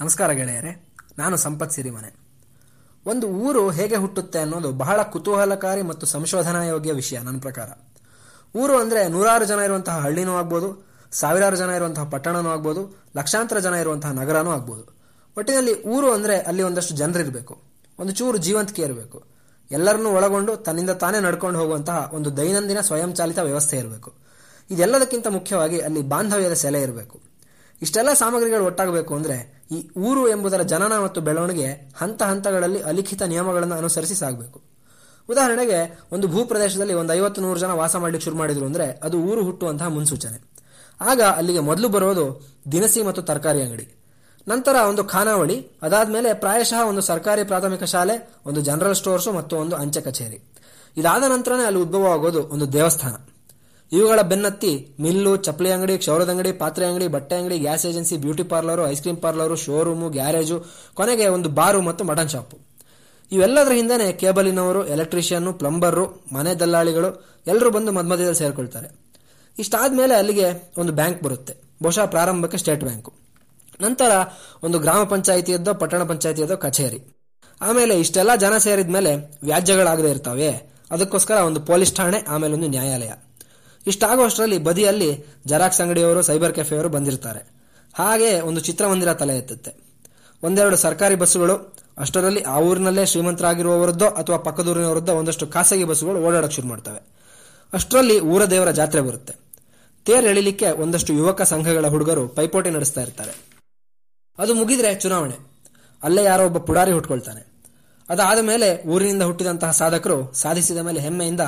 ನಮಸ್ಕಾರ ಗೆಳೆಯರೆ, ನಾನು ಸಂಪತ್ ಸಿರಿಮನೆ. ಒಂದು ಊರು ಹೇಗೆ ಹುಟ್ಟುತ್ತೆ ಅನ್ನೋದು ಬಹಳ ಕುತೂಹಲಕಾರಿ ಮತ್ತು ಸಂಶೋಧನಾ ಯೋಗ್ಯ ವಿಷಯ ನನ್ನ ಪ್ರಕಾರ. ಊರು ಅಂದ್ರೆ ನೂರಾರು ಜನ ಇರುವಂತಹ ಹಳ್ಳಿನೂ ಆಗ್ಬೋದು, ಸಾವಿರಾರು ಜನ ಇರುವಂತಹ ಪಟ್ಟಣನೂ ಆಗ್ಬೋದು, ಲಕ್ಷಾಂತರ ಜನ ಇರುವಂತಹ ನಗರನೂ ಆಗ್ಬೋದು. ಒಟ್ಟಿನಲ್ಲಿ ಊರು ಅಂದ್ರೆ ಅಲ್ಲಿ ಒಂದಷ್ಟು ಜನರಿರಬೇಕು, ಒಂದು ಚೂರು ಜೀವಂತಿಕೆ ಇರಬೇಕು. ಎಲ್ಲರನ್ನೂ ಒಳಗೊಂಡು ತನ್ನಿಂದ ತಾನೇ ನಡ್ಕೊಂಡು ಹೋಗುವಂತಹ ಒಂದು ದೈನಂದಿನ ಸ್ವಯಂಚಾಲಿತ ವ್ಯವಸ್ಥೆ ಇರಬೇಕು. ಇದೆಲ್ಲದಕ್ಕಿಂತ ಮುಖ್ಯವಾಗಿ ಅಲ್ಲಿ ಬಾಂಧವ್ಯದ ಸೆಲೆ ಇರಬೇಕು. ಇಷ್ಟೆಲ್ಲ ಸಾಮಗ್ರಿಗಳು ಒಟ್ಟಾಗಬೇಕು ಅಂದ್ರೆ ಈ ಊರು ಎಂಬುದರ ಜನನ ಮತ್ತು ಬೆಳವಣಿಗೆ ಹಂತ ಹಂತಗಳಲ್ಲಿ ಅಲಿಖಿತ ನಿಯಮಗಳನ್ನು ಅನುಸರಿಸಿ ಸಾಗಬೇಕು. ಉದಾಹರಣೆಗೆ, ಒಂದು ಭೂಪ್ರದೇಶದಲ್ಲಿ ಒಂದು ಐವತ್ತು ನೂರು ಜನ ವಾಸ ಮಾಡಲಿಕ್ಕೆ ಶುರು ಮಾಡಿದ್ರು ಅಂದ್ರೆ ಅದು ಊರು ಹುಟ್ಟುವಂತಹ ಮುನ್ಸೂಚನೆ. ಆಗ ಅಲ್ಲಿಗೆ ಮೊದಲು ಬರೋದು ದಿನಸಿ ಮತ್ತು ತರಕಾರಿ ಅಂಗಡಿ. ನಂತರ ಒಂದು ಖಾನಾವಳಿ ಅದಾದ ಮೇಲೆ ಪ್ರಾಯಶಃ ಒಂದು ಸರ್ಕಾರಿ ಪ್ರಾಥಮಿಕ ಶಾಲೆ, ಒಂದು ಜನರಲ್ ಸ್ಟೋರ್ಸು ಮತ್ತು ಒಂದು ಅಂಚೆ ಕಚೇರಿ. ಇದಾದ ನಂತರನೇ ಅಲ್ಲಿ ಉದ್ಭವ ಆಗೋದು ಒಂದು ದೇವಸ್ಥಾನ. ಇವುಗಳ ಬೆನ್ನತ್ತಿ ಮಿಲ್ಲು, ಚಪ್ಪಲಿ ಅಂಗಡಿ, ಕ್ಷೌರದ ಅಂಗಡಿ, ಪಾತ್ರೆ ಅಂಗಡಿ, ಬಟ್ಟೆ ಅಂಗಡಿ, gas agency, beauty parlour, ice cream parlour, showroom, garage, ಕೊನೆಗೆ ಒಂದು ಬಾರು ಮತ್ತು ಮಟನ್ ಶಾಪು. ಇವೆಲ್ಲದರ ಹಿಂದೆ ಕೇಬಲಿನವರು ಎಲೆಕ್ಟ್ರಿಷಿಯನ್ ಪ್ಲಂಬರು, ಮನೆ ದಲ್ಲಾಳಿಗಳು ಎಲ್ಲರೂ ಬಂದು ಮಧ್ಯದಲ್ಲಿ ಸೇರ್ಕೊಳ್ತಾರೆ. ಇಷ್ಟಾದ್ಮೇಲೆ ಅಲ್ಲಿಗೆ ಒಂದು ಬ್ಯಾಂಕ್ ಬರುತ್ತೆ. ಬಹುಶಃ ಪ್ರಾರಂಭಕ್ಕೆ ಸ್ಟೇಟ್ ಬ್ಯಾಂಕು. ನಂತರ ಒಂದು ಗ್ರಾಮ ಪಂಚಾಯಿತಿಯದ್ದೋ ಪಟ್ಟಣ ಪಂಚಾಯಿತಿಯದ್ದೋ ಕಚೇರಿ. ಆಮೇಲೆ ಇಷ್ಟೆಲ್ಲ ಜನ ಸೇರಿದ ಮೇಲೆ ವ್ಯಾಜ್ಯಗಳಾಗದೇ ಇರ್ತಾವೆ. ಅದಕ್ಕೋಸ್ಕರ ಒಂದು ಪೊಲೀಸ್ ಠಾಣೆ, ಆಮೇಲೆ ಒಂದು ನ್ಯಾಯಾಲಯ. ಇಷ್ಟಾಗುವಷ್ಟರಲ್ಲಿ ಬದಿಯಲ್ಲಿ ಜೆರಾಕ್ಸ್ ಅಂಗಡಿಯವರು, ಸೈಬರ್ ಕೆಫೆಯವರು ಬಂದಿರ್ತಾರೆ. ಹಾಗೆ ಒಂದು ಚಿತ್ರಮಂದಿರ ತಲೆ ಎತ್ತುತ್ತೆ. ಒಂದೆರಡು ಸರ್ಕಾರಿ ಬಸ್ಸುಗಳು, ಅಷ್ಟರಲ್ಲಿ ಆ ಊರಿನಲ್ಲೇ ಶ್ರೀಮಂತರಾಗಿರುವವರದ್ದೋ ಅಥವಾ ಪಕ್ಕದೂರಿನವರದ್ದೋ ಒಂದಷ್ಟು ಖಾಸಗಿ ಬಸ್ಸುಗಳು ಓಡಾಡಕ್ಕೆ ಶುರು ಮಾಡ್ತವೆ. ಅಷ್ಟರಲ್ಲಿ ಊರ ದೇವರ ಜಾತ್ರೆ ಬರುತ್ತೆ. ತೇರ್ ಎಳಿಲಿಕ್ಕೆ ಒಂದಷ್ಟು ಯುವಕ ಸಂಘಗಳ ಹುಡುಗರು ಪೈಪೋಟಿ ನಡೆಸ್ತಾ ಇರ್ತಾರೆ. ಅದು ಮುಗಿದ್ರೆ ಚುನಾವಣೆ. ಅಲ್ಲೇ ಯಾರೋ ಒಬ್ಬ ಪುಡಾರಿ ಹುಟ್ಕೊಳ್ತಾನೆ. ಅದಾದ ಮೇಲೆ ಊರಿನಿಂದ ಹುಟ್ಟಿದಂತಹ ಸಾಧಕರು ಸಾಧಿಸಿದ ಮೇಲೆ ಹೆಮ್ಮೆಯಿಂದ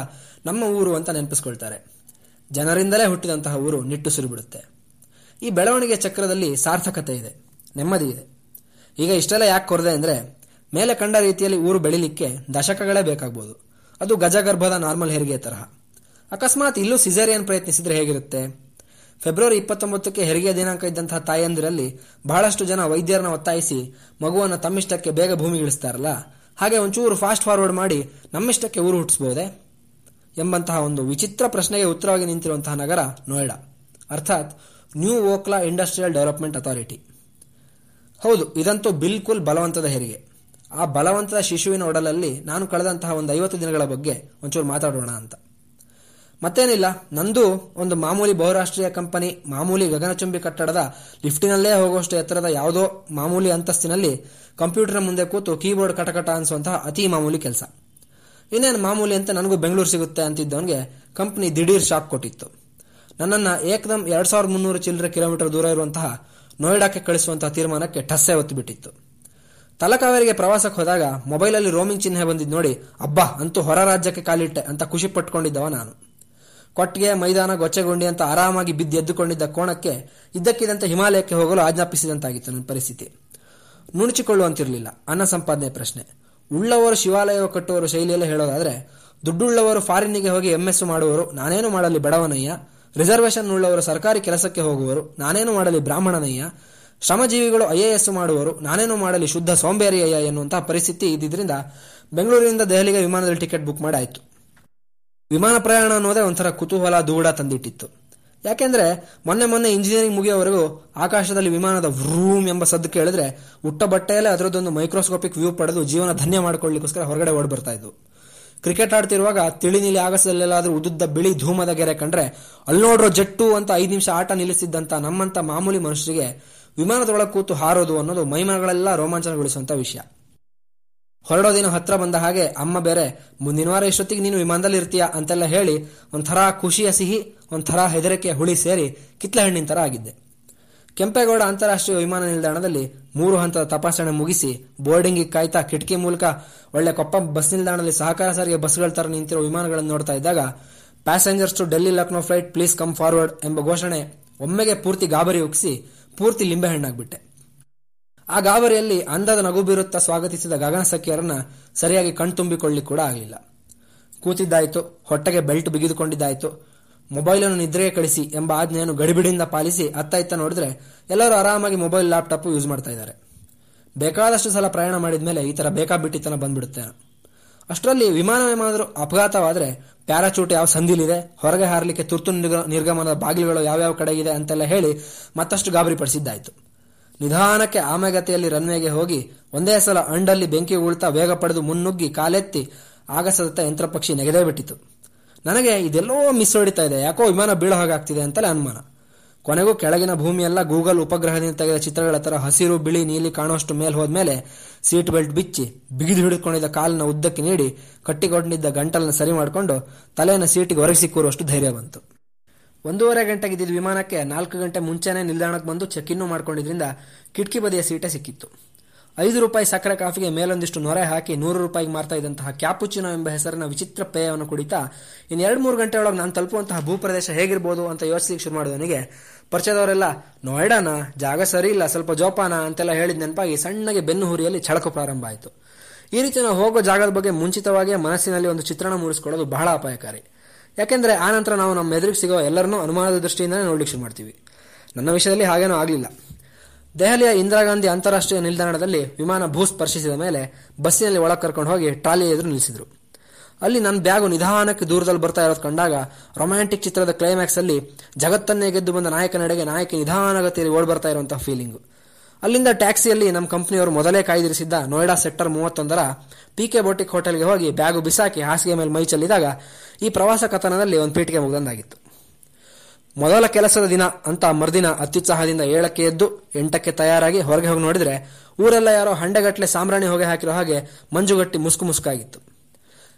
ನಮ್ಮ ಊರು ಅಂತ ನೆನಪಿಸ್ಕೊಳ್ತಾರೆ. ಜನರಿಂದಲೇ ಹುಟ್ಟಿದಂತಹ ಊರು ನಿಟ್ಟುಸಿರು ಬಿಡುತ್ತೆ ಈ ಬೆಳವಣಿಗೆ ಚಕ್ರದಲ್ಲಿ ಸಾರ್ಥಕತೆ ಇದೆ, ನೆಮ್ಮದಿ ಇದೆ. ಈಗ ಇಷ್ಟೆಲ್ಲ ಯಾಕೆ ಕೊರದೆ ಅಂದ್ರೆ, ಮೇಲೆ ಕಂಡ ರೀತಿಯಲ್ಲಿ ಊರು ಬೆಳಿಲಿಕ್ಕೆ ದಶಕಗಳೇ ಬೇಕಾಗ್ಬೋದು. ಅದು ಗಜಗರ್ಭದ ನಾರ್ಮಲ್ ಹೆರಿಗೆ ತರಹ. ಅಕಸ್ಮಾತ್ ಇಲ್ಲೂ ಸಿಜೇರಿಯನ್ ಪ್ರಯತ್ನಿಸಿದ್ರೆ ಹೇಗಿರುತ್ತೆ? ಫೆಬ್ರವರಿ ಇಪ್ಪತ್ತೊಂಬತ್ತಕ್ಕೆ ಹೆರಿಗೆ ದಿನಾಂಕ ಇದ್ದಂತಹ ತಾಯಂದಿರಲ್ಲಿ ಬಹಳಷ್ಟು ಜನ ವೈದ್ಯರನ್ನ ಒತ್ತಾಯಿಸಿ ಮಗುವನ್ನು ತಮ್ಮಿಷ್ಟಕ್ಕೆ ಬೇಗ ಭೂಮಿಗಿಳಿಸ್ತಾರಲ್ಲ ಹಾಗೆ ಒಂಚೂರು ಫಾಸ್ಟ್ ಫಾರ್ವರ್ಡ್ ಮಾಡಿ ನಮ್ಮಿಷ್ಟಕ್ಕೆ ಊರು ಹುಟ್ಟಿಸಬಹುದೇ ಎಂಬಂತಹ ಒಂದು ವಿಚಿತ್ರ ಪ್ರಶ್ನೆಗೆ ಉತ್ತರವಾಗಿ ನಿಂತಿರುವಂತಹ ನಗರ ನೋಯ್ಡಾ. ಅರ್ಥಾತ್ new Okhla industrial development authority. ಹೌದು, ಇದಂತೂ ಬಿಲ್ಕುಲ್ ಬಲವಂತದ ಹೆರಿಗೆ. ಆ ಬಲವಂತದ ಶಿಶುವಿನ ಒಡಲಲ್ಲಿ ನಾನು ಕಳೆದಂತಹ ಒಂದು ಐವತ್ತು ದಿನಗಳ ಬಗ್ಗೆ ಒಂಚೂರು ಮಾತಾಡೋಣ ಅಂತ. ಮತ್ತೇನಿಲ್ಲ, ನಂದು ಒಂದು ಮಾಮೂಲಿ ಬಹುರಾಷ್ಟ್ರೀಯ ಕಂಪನಿ, ಮಾಮೂಲಿ ಗಗನಚುಂಬಿ ಕಟ್ಟಡದ ಲಿಫ್ಟಿನಲ್ಲೇ ಹೋಗುವಷ್ಟು ಎತ್ತರದ ಯಾವುದೋ ಮಾಮೂಲಿ ಅಂತಸ್ತಿನಲ್ಲಿ ಕಂಪ್ಯೂಟರ್ ಮುಂದೆ ಕೂತು ಕೀಬೋರ್ಡ್ ಕಟಕಟ ಅನಿಸುವಂತಹ ಅತಿ ಮಾಮೂಲಿ ಕೆಲಸ. ಇನ್ನೇನು ಮಾಮೂಲಿ ಅಂತ ನನಗೂ ಬೆಂಗಳೂರು ಸಿಗುತ್ತೆ ಅಂತಿದ್ದವನಿಗೆ ಕಂಪ್ನಿ ದಿಢೀರ್ ಶಾಕ್ ಕೊಟ್ಟಿತ್ತು. ನನ್ನನ್ನು ಏಕದಮ್ ಎರಡು ಸಾವಿರದ ಮುನ್ನೂರು ಚಿಲ್ಲರೆ ಕಿಲೋಮೀಟರ್ ದೂರ ಇರುವಂತಹ ನೋಯ್ಡಾಕ್ಕೆ ಕಳಿಸುವಂತಹ ತೀರ್ಮಾನಕ್ಕೆ ಠಸ್ಸೆ ಒತ್ತು ಬಿಟ್ಟಿತ್ತು ತಲಕಾವೇರಿಗೆ ಪ್ರವಾಸಕ್ಕೆ ಹೋದಾಗ ಮೊಬೈಲಲ್ಲಿ ರೋಮಿಂಗ್ ಚಿಹ್ನೆ ಬಂದಿದ್ದು ನೋಡಿ, ಅಬ್ಬಾ, ಅಂತೂ ಹೊರ ರಾಜ್ಯಕ್ಕೆ ಕಾಲಿಟ್ಟೆ ಅಂತ ಖುಷಿ ಪಟ್ಕೊಂಡಿದ್ದವ ನಾನು. ಕೊಟ್ಟಿಗೆ, ಮೈದಾನ, ಗೊಚ್ಚೆಗೊಂಡಿ ಅಂತ ಆರಾಮಾಗಿ ಬಿದ್ದು ಎದ್ದುಕೊಂಡಿದ್ದ ಕೋಣಕ್ಕೆ ಇದ್ದಕ್ಕಿದ್ದಂತೆ ಹಿಮಾಲಯಕ್ಕೆ ಹೋಗಲು ಆಜ್ಞಾಪಿಸಿದಂತಾಗಿತ್ತು ನನ್ನ ಪರಿಸ್ಥಿತಿ. ನುಣುಚಿಕೊಳ್ಳುವಂತಿರಲಿಲ್ಲ. ಅನ್ನ ಸಂಪಾದನೆ ಪ್ರಶ್ನೆ. ಉಳ್ಳವರು ಶಿವಾಲಯ ಕಟ್ಟುವರು ಶೈಲಿಯಲ್ಲಿ ಹೇಳೋದಾದ್ರೆ, ದುಡ್ಡುಳ್ಳವರು ಫಾರಿನ್ನಿಗೆ ಹೋಗಿ ಎಂಎಸ್ ಮಾಡುವರು ನಾನೇನು ಮಾಡಲಿ ಬಡವನಯ್ಯ. ರಿಸರ್ವೇಶನ್ ಉಳ್ಳವರು ಸರ್ಕಾರಿ ಕೆಲಸಕ್ಕೆ ಹೋಗುವರು ನಾನೇನು ಮಾಡಲಿ ಬ್ರಾಹ್ಮಣನಯ್ಯ. ಶ್ರಮಜೀವಿಗಳು ಐಎಎಸ್ ಮಾಡುವರು ನಾನೇನು ಮಾಡಲಿ ಶುದ್ಧ ಸೋಂಬೇರಿಯಯ್ಯ ಎನ್ನುವಂತಹ ಪರಿಸ್ಥಿತಿ ಇದ್ದಿದ್ರಿಂದ ಬೆಂಗಳೂರಿನಿಂದ ದೆಹಲಿಗೆ ವಿಮಾನದಲ್ಲಿ ಟಿಕೆಟ್ ಬುಕ್ ಮಾಡಿ ಆಯ್ತು. ವಿಮಾನ ಪ್ರಯಾಣ ಅನ್ನೋದೇ ಒಂಥರ ಕುತೂಹಲ, ದೂಡ ತಂದಿಟ್ಟಿತ್ತು. ಯಾಕೆಂದ್ರೆ ಮೊನ್ನೆ ಮೊನ್ನೆ ಇಂಜಿನಿಯರಿಂಗ್ ಮುಗಿಯೋವರೆಗೂ ಆಕಾಶದಲ್ಲಿ ವಿಮಾನದ ವ್ರೂಮ್ ಎಂಬ ಸದ್ದು ಕೇಳಿದ್ರೆ ಉಟ್ಟ ಬಟ್ಟೆಯಲ್ಲೇ ಅದರದ್ದೊಂದು ಮೈಕ್ರೋಸ್ಕೋಪಿಕ್ ವ್ಯೂ ಪಡೆದು ಜೀವನ ಧನ್ಯ ಮಾಡಿಕೊಳ್ಳಿಕ್ಕೋಸ್ಕರ ಹೊರಗಡೆ ಓಡ್ ಬರ್ತಾ ಇದ್ವು. ಕ್ರಿಕೆಟ್ ಆಡ್ತಿರುವಾಗ ತಿಳಿ ನೀಲಿ ಆಗಸದಲ್ಲೆಲ್ಲಾದ್ರೂ ಉದ್ದುದ್ದ ಬಿಳಿ ಧೂಮದ ಗೆರೆ ಕಂಡ್ರೆ ಅಲ್ಲಿ ಜಟ್ಟು ಅಂತ ಐದು ನಿಮಿಷ ಆಟ ನಿಲ್ಲಿಸಿದ್ದಂತ ನಮ್ಮಂತ ಮಾಮೂಲಿ ಮನುಷ್ಯರಿಗೆ ವಿಮಾನದೊಳಗೆ ಕೂತು ಹಾರೋದು ಅನ್ನೋದು ಮೈಮನಗಳೆಲ್ಲ ರೋಮಾಂಚನಗೊಳಿಸುವಂತ ವಿಷಯ. ಹೊರಡೋ ದಿನ ಹತ್ರ ಬಂದ ಹಾಗೆ, ಅಮ್ಮ ಬೇರೆ, ಮುಂದಿನ ವಾರ ಇಷ್ಟೊತ್ತಿಗೆ ನೀನು ವಿಮಾನದಲ್ಲಿ ಇರ್ತೀಯ ಅಂತೆಲ್ಲ ಹೇಳಿ ಒಂಥರ ಖುಷಿಯ ಸಿಹಿ ಒಂಥರ ಹೆದರಿಕೆ ಹುಳಿ ಸೇರಿ ಕಿತ್ಲೆ ಹಣ್ಣಿನ ತರ ಆಗಿದ್ದೆ. ಕೆಂಪೇಗೌಡ ಅಂತಾರಾಷ್ಟ್ರೀಯ ವಿಮಾನ ನಿಲ್ದಾಣದಲ್ಲಿ ಮೂರು ಹಂತದ ತಪಾಸಣೆ ಮುಗಿಸಿ ಬೋರ್ಡಿಂಗ್ ಕಾಯ್ತಾ ಕಿಟಕಿ ಮೂಲಕ ಒಳ್ಳೆ ಕೊಪ್ಪ ಬಸ್ ನಿಲ್ದಾಣದಲ್ಲಿ ಸಹಕಾರ ಸಾರಿಗೆ ಬಸ್ಗಳ ತರ ನಿಂತಿರೋ ವಿಮಾನಗಳನ್ನು ನೋಡ್ತಾ ಇದ್ದಾಗ passengers to Delhi Lucknow flight please come forward ಎಂಬ ಘೋಷಣೆ ಒಮ್ಮೆಗೆ ಪೂರ್ತಿ ಗಾಬರಿ ಉಗಿಸಿ ಪೂರ್ತಿ ಲಿಂಬೆ ಹಣ್ಣಾಗ್ಬಿಟ್ಟೆ ಆ ಗಾಬರಿಯಲ್ಲಿ ಅಂದದ ನಗು ಬೀರುತ್ತಾ ಸ್ವಾಗತಿಸಿದ ಗಗನ ಸಖಿಯರನ್ನ ಸರಿಯಾಗಿ ಕಣ್ತುಂಬಿಕೊಳ್ಳಿ ಕೂಡ ಆಗಲಿಲ್ಲ. ಕೂತಿದ್ದಾಯ್ತು, ಹೊಟ್ಟೆಗೆ ಬೆಲ್ಟ್ ಬಿಗಿದುಕೊಂಡಿದ್ದಾಯ್ತು. ಮೊಬೈಲನ್ನು ನಿದ್ರೆಗೆ ಕಳಿಸಿ ಎಂಬ ಆಜ್ಞೆಯನ್ನು ಗಡಿಬಿಡಿಯಿಂದ ಪಾಲಿಸಿ ಅತ್ತ ಇತ್ತ ನೋಡಿದ್ರೆ ಎಲ್ಲರೂ ಆರಾಮಾಗಿ ಮೊಬೈಲ್, ಲ್ಯಾಪ್ಟಾಪ್ ಯೂಸ್ ಮಾಡ್ತಾ ಇದ್ದಾರೆ. ಬೇಕಾದಷ್ಟು ಸಲ ಪ್ರಯಾಣ ಮಾಡಿದ ಮೇಲೆ ಈ ತರ ಬೇಕಾಬಿಟ್ಟಿತನ ಬಂದ್ಬಿಡುತ್ತೆ. ಅಷ್ಟರಲ್ಲಿ ವಿಮಾನ ಏನಾದರೂ ಅಪಘಾತವಾದ್ರೆ ಪ್ಯಾರಾಚೂಟ್ ಯಾವ ಸಂದಿಲಿದೆ, ಹೊರಗೆ ಹಾರಲಿಕ್ಕೆ ತುರ್ತು ನಿರ್ಗಮನದ ಬಾಗಿಲುಗಳು ಯಾವ್ಯಾವ ಕಡೆಗಿದೆ ಅಂತೆಲ್ಲ ಹೇಳಿ ಮತ್ತಷ್ಟು ಗಾಬರಿ ಪಡಿಸಿದ್ದಾಯಿತು ನಿಧಾನಕ್ಕೆ ಆಮೆಗತಿಯಲ್ಲಿ ರನ್ವೇಗೆ ಹೋಗಿ ಒಂದೇ ಸಲ ಅಂಡಲ್ಲಿ ಬೆಂಕಿ ಉಳ್ತಾ ವೇಗ ಪಡೆದು ಮುನ್ನುಗ್ಗಿ ಕಾಲೆತ್ತಿ ಆಗಸದತ್ತ ಯಂತ್ರ ಪಕ್ಷಿ ನೆಗೆದೇ ಬಿಟ್ಟಿತು. ನನಗೆ ಇದೆಲ್ಲೋ ಮಿಸ್ ಹೊಡಿತಾ ಇದೆ. ಯಾಕೋ ವಿಮಾನ ಬೀಳೋ ಹಾಗಾಗ್ತಿದೆ ಅಂತಲೇ ಅನುಮಾನ. ಕೊನೆಗೂ ಕೆಳಗಿನ ಭೂಮಿಯೆಲ್ಲ ಗೂಗಲ್ ಉಪಗ್ರಹದಿಂದ ತೆಗೆದ ಚಿತ್ರಗಳ ತರ ಹಸಿರು, ಬಿಳಿ, ನೀಲಿ ಕಾಣುವಷ್ಟು ಮೇಲೆ ಹೋದ್ಮೇಲೆ ಸೀಟ್ ಬೆಲ್ಟ್ ಬಿಚ್ಚಿ ಬಿಗಿದು ಹಿಡಿದುಕೊಂಡಿದ್ದ ಕಾಲಿನ ಉದ್ದಕ್ಕೆ ನೀಡಿ ಕಟ್ಟಿಕೊಂಡಿದ್ದ ಗಂಟಲನ್ನು ಸರಿ ಮಾಡಿಕೊಂಡು ತಲೆಯನ್ನು ಸೀಟಿಗೆ ಒರಗಿಸಿ ಕೂರುವಷ್ಟು ಧೈರ್ಯ ಬಂತು. ಒಂದೂವರೆ ಗಂಟೆಗೆ ಇದ್ದಿದ್ದ ವಿಮಾನಕ್ಕೆ ನಾಲ್ಕು ಗಂಟೆ ಮುಂಚೆನೇ ನಿಲ್ದಾಣಕ್ಕೆ ಬಂದು ಚೆಕ್ ಇನ್ನು ಮಾಡ್ಕೊಂಡಿದ್ರಿಂದ ಕಿಟಕಿ ಬದಿಯ ಸೀಟೇ ಸಿಕ್ಕಿತ್ತು. ಐದು ರೂಪಾಯಿ ಸಕ್ಕರೆ ಕಾಫಿಗೆ ಮೇಲೊಂದಿಷ್ಟು ನೊರೆ ಹಾಕಿ ನೂರು ರೂಪಾಯಿಗೆ ಮಾರ್ತಾ ಇದ್ದಂತಹ ಕ್ಯಾಪುಚಿನೋ ಎಂಬ ಹೆಸರಿನ ವಿಚಿತ್ರ ಪೇಯವನ್ನು ಕುಡಿತಾ ಇನ್ನು ಎರಡು ಮೂರು ಗಂಟೆ ನಾನು ತಲುಪುವಂತಹ ಭೂಪ್ರದೇಶ ಹೇಗಿರ್ಬೋದು ಅಂತ ಯೋಚಿಸಲಿಕ್ಕೆ ಶುರು ಮಾಡಿದವನಿಗೆ ಪರಿಚಯದವರೆಲ್ಲ, ನೋಯ್ಡಾನ, ಜಾಗ ಸರಿ ಇಲ್ಲ, ಸ್ವಲ್ಪ ಜೋಪಾನ ಅಂತೆಲ್ಲ ಹೇಳಿದ ನೆನಪಾಗಿ ಸಣ್ಣಗೆ ಬೆನ್ನು ಹುರಿಯಲ್ಲಿ ಛಳಕು ಪ್ರಾರಂಭ ಆಯಿತು. ಈ ರೀತಿ ನಾವು ಹೋಗೋ ಜಾಗದ ಬಗ್ಗೆ ಮುಂಚಿತವಾಗಿ ಮನಸ್ಸಿನಲ್ಲಿ ಒಂದು ಚಿತ್ರಣ ಮೂಡಿಸಿಕೊಳ್ಳೋದು ಬಹಳ ಅಪಾಯಕಾರಿ. ಯಾಕೆಂದ್ರೆ ಆನಂತರ ನಾವು ನಮ್ಮ ಎದುರಿಗೆ ಸಿಗೋ ಎಲ್ಲರನ್ನೂ ಅನುಮಾನದ ದೃಷ್ಟಿಯಿಂದ ನೋಡ್ಲಿಕ್ಕೆ ಶುರು ಮಾಡ್ತೀವಿ. ನನ್ನ ವಿಷಯದಲ್ಲಿ ಹಾಗೇನೂ ಆಗಲಿಲ್ಲ. ದೆಹಲಿಯ ಇಂದಿರಾ ಗಾಂಧಿ ಅಂತಾರಾಷ್ಟ್ರೀಯ ನಿಲ್ದಾಣದಲ್ಲಿ ವಿಮಾನ ಭೂ ಸ್ಪರ್ಶಿಸಿದ ಮೇಲೆ ಬಸ್ಸಿನಲ್ಲಿ ಒಳಗೆ ಕರ್ಕೊಂಡು ಹೋಗಿ ಟ್ರಾಲಿ ಎದುರು ನಿಲ್ಲಿಸಿದ್ರು. ಅಲ್ಲಿ ನನ್ನ ಬ್ಯಾಗು ನಿಧಾನಕ್ಕೆ ದೂರದಲ್ಲಿ ಬರ್ತಾ ಇರೋದು ಕಂಡಾಗ ರೊಮ್ಯಾಂಟಿಕ್ ಚಿತ್ರದ ಕ್ಲೈಮ್ಯಾಕ್ಸ್ ಅಲ್ಲಿ ಜಗತ್ತನ್ನೇ ಗೆದ್ದು ಬಂದ ನಾಯಕನಡೆಗೆ ನಾಯಕಿ ನಿಧಾನಗತಿಯಲ್ಲಿ ಓಡ್ ಬರ್ತಾ ಇರುವಂತಹ ಫೀಲಿಂಗು ಅಲ್ಲಿಂದ ಟ್ಯಾಕ್ಸಿಯಲ್ಲಿ ನಮ್ಮ ಕಂಪನಿಯವರು ಮೊದಲೇ ಕಾಯ್ದಿರಿಸಿದ್ದ ನೋಯ್ಡಾ ಸೆಕ್ಟರ್ ಮೂವತ್ತೊಂದರ ಪಿ ಕೆ ಬೋಟಿಕ್ ಹೋಟೆಲ್ಗೆ ಹೋಗಿ ಬ್ಯಾಗು ಬಿಸಾಕಿ ಹಾಸಿಗೆ ಮೇಲೆ ಮೈ ಚೆಲ್ಲಿದಾಗ ಈ ಪ್ರವಾಸ ಕಥನದಲ್ಲಿ ಒಂದು ಪೀಠಿಗೆ ಮುಗ್ದಂದಾಗಿತ್ತು ಮೊದಲ ಕೆಲಸದ ದಿನ ಅಂತ ಮರುದಿನ ಅತ್ಯುತ್ಸಾಹದಿಂದ ಏಳಕ್ಕೆ ಎದ್ದು ಎಂಟಕ್ಕೆ ತಯಾರಾಗಿ ಹೊರಗೆ ಹೋಗಿ ನೋಡಿದ್ರೆ ಊರೆಲ್ಲ ಯಾರೋ ಹಂಡೆಗಟ್ಟಲೆ ಸಾಂಬ್ರಾಣಿ ಹೊಗೆ ಹಾಕಿರೋ ಹಾಗೆ ಮಂಜುಗಟ್ಟಿ ಮುಸ್ಕು ಮುಸುಕಾಗಿತ್ತು.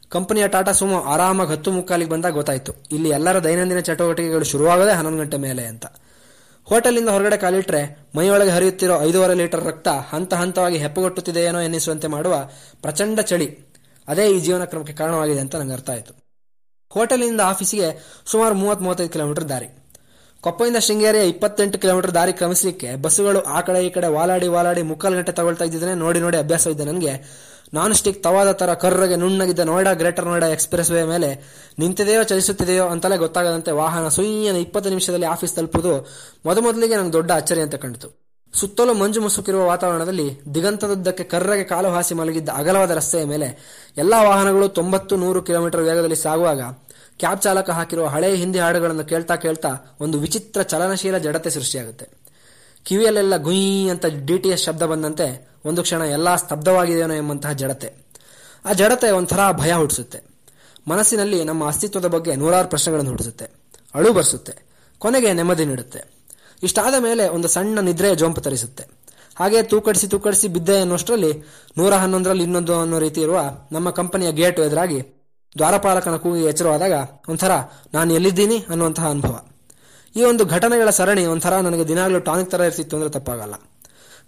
ಕಂಪನಿಯ ಟಾಟಾ ಸುಮೋ ಆರಾಮಾಗಿ ಹತ್ತು ಮುಕ್ಕಾಲಿಗೆ ಬಂದಾಗ ಗೊತ್ತಾಯ್ತು. ಇಲ್ಲಿ ಎಲ್ಲರ ದೈನಂದಿನ ಚಟುವಟಿಕೆಗಳು ಶುರುವಾಗದೆ ಹನ್ನೊಂದು ಗಂಟೆ ಮೇಲೆ ಅಂತ. ಹೋಟೆಲ್ನಿಂದ ಹೊರಗಡೆ ಕಾಲಿಟ್ರೆ ಮೈಯೊಳಗೆ ಹರಿಯುತ್ತಿರೋ ಐದೂವರೆ ಲೀಟರ್ ರಕ್ತ ಹಂತ ಹಂತವಾಗಿ ಹೆಪ್ಪುಗಟ್ಟುತ್ತಿದೆಯೇನೋ ಎನ್ನಿಸುವಂತೆ ಮಾಡುವ ಪ್ರಚಂಡ ಚಳಿ ಅದೇ ಈ ಜೀವನ ಕ್ರಮಕ್ಕೆ ಕಾರಣವಾಗಿದೆ ಅಂತ ನಂಗೆ ಅರ್ಥ ಆಯಿತು. ಹೋಟೆಲ್ನಿಂದ ಆಫೀಸಿಗೆ ಸುಮಾರು ಮೂವತ್ತ್ ಮೂವತ್ತೈದು ಕಿಲೋಮೀಟರ್ ದಾರಿ. ಕೊಪ್ಪದಿಂದ ಶೃಂಗೇರಿಯ ಇಪ್ಪತ್ತೆಂಟು ಕಿಲೋಮೀಟರ್ ದಾರಿ ಕ್ರಮಿಸಲಿಕ್ಕೆ ಬಸ್ಸುಗಳು ಆ ಕಡೆ ಈ ಕಡೆ ವಾಲಾಡಿ ವಾಲಾಡಿ ಮುಕ್ಕಾಲು ಗಂಟೆ ತಗೊಳ್ತಾ ಇದ್ದಿದ್ದೇನೆ ನೋಡಿ ನೋಡಿ ಅಭ್ಯಾಸ ಇದೆ ನನಗೆ. ನಾನ್ ಸ್ಟಿಕ್ ತವಾದ ತರ ಕರ್ರಗೆ ನುಣ್ಣಗಿದ್ದ Noida greater Noida expressway ಮೇಲೆ ನಿಂತಿದೆಯೋ ಚಲಿಸುತ್ತಿದೆಯೋ ಅಂತಲೇ ಗೊತ್ತಾಗದಂತೆ ವಾಹನ ಸುಯ್ಯನ ಇಪ್ಪತ್ತು ನಿಮಿಷದಲ್ಲಿ ಆಫೀಸ್ ತಲುಪುವುದು ಮೊದಮೊದಲಿಗೆ ನಂಗೆ ದೊಡ್ಡ ಅಚ್ಚರಿ ಅಂತ ಕಂಡಿತು. ಸುತ್ತಲೂ ಮಂಜು ಮುಸುಕಿರುವ ವಾತಾವರಣದಲ್ಲಿ ದಿಗಂತದುದ್ದಕ್ಕೆ ಕರ್ರಗೆ ಕಾಲು ಹಾಸಿ ಮಲಗಿದ್ದ ಅಗಲವಾದ ರಸ್ತೆಯ ಮೇಲೆ ಎಲ್ಲಾ ವಾಹನಗಳು ತೊಂಬತ್ತು ನೂರು ಕಿಲೋಮೀಟರ್ ವೇಗದಲ್ಲಿ ಸಾಗುವಾಗ ಕ್ಯಾಬ್ ಚಾಲಕ ಹಾಕಿರುವ ಹಳೆ ಹಿಂದಿ ಹಾಡುಗಳನ್ನು ಕೇಳ್ತಾ ಕೇಳ್ತಾ ಒಂದು ವಿಚಿತ್ರ ಚಲನಶೀಲ ಜಡತೆ ಸೃಷ್ಟಿಯಾಗುತ್ತೆ. ಕಿವಿಯಲ್ಲೆಲ್ಲ ಗುಯಿ ಅಂತ ಡಿ ಟಿ ಎಸ್ ಶಬ್ದ ಬಂದಂತೆ ಒಂದು ಕ್ಷಣ ಎಲ್ಲ ಸ್ತಬ್ಧವಾಗಿದೆಯೇನೋ ಎಂಬಂತಹ ಜಡತೆ. ಆ ಜಡತೆ ಒಂಥರ ಭಯ ಹುಟ್ಟಿಸುತ್ತೆ. ಮನಸ್ಸಿನಲ್ಲಿ ನಮ್ಮ ಅಸ್ತಿತ್ವದ ಬಗ್ಗೆ ನೂರಾರು ಪ್ರಶ್ನೆಗಳನ್ನು ಹುಟ್ಟಿಸುತ್ತೆ. ಅಳು ಬರ್ಸುತ್ತೆ. ಕೊನೆಗೆ ನೆಮ್ಮದಿ ನೀಡುತ್ತೆ. ಇಷ್ಟಾದ ಮೇಲೆ ಒಂದು ಸಣ್ಣ ನಿದ್ರೆಯ ಜೋಂಪು ತರಿಸುತ್ತೆ. ಹಾಗೆ ತೂಕಡಿಸಿ ತೂಕಡಿಸಿ ಬಿದ್ದೆ ಅನ್ನೋಷ್ಟರಲ್ಲಿ ನೂರ ಹನ್ನೊಂದರಲ್ಲಿ ಇನ್ನೊಂದು ಅನ್ನೋ ರೀತಿ ಇರುವ ನಮ್ಮ ಕಂಪನಿಯ ಗೇಟ್ ಎದುರಾಗಿ ದ್ವಾರಪಾಲಕನ ಕೂಗಿ ಎಚ್ಚರವಾದಾಗ, ಒಂಥರ ನಾನು ಎಲ್ಲಿದ್ದೀನಿ ಅನ್ನುವಂತಹ ಅನುಭವ. ಈ ಒಂದು ಘಟನೆಗಳ ಸರಣಿ ಒಂಥರ ನನಗೆ ದಿನಾಗಲೂ ಟಾನಿಕ್ ತರ ಇರ್ತಿತ್ತು ಅಂದ್ರೆ ತಪ್ಪಾಗಲ್ಲ.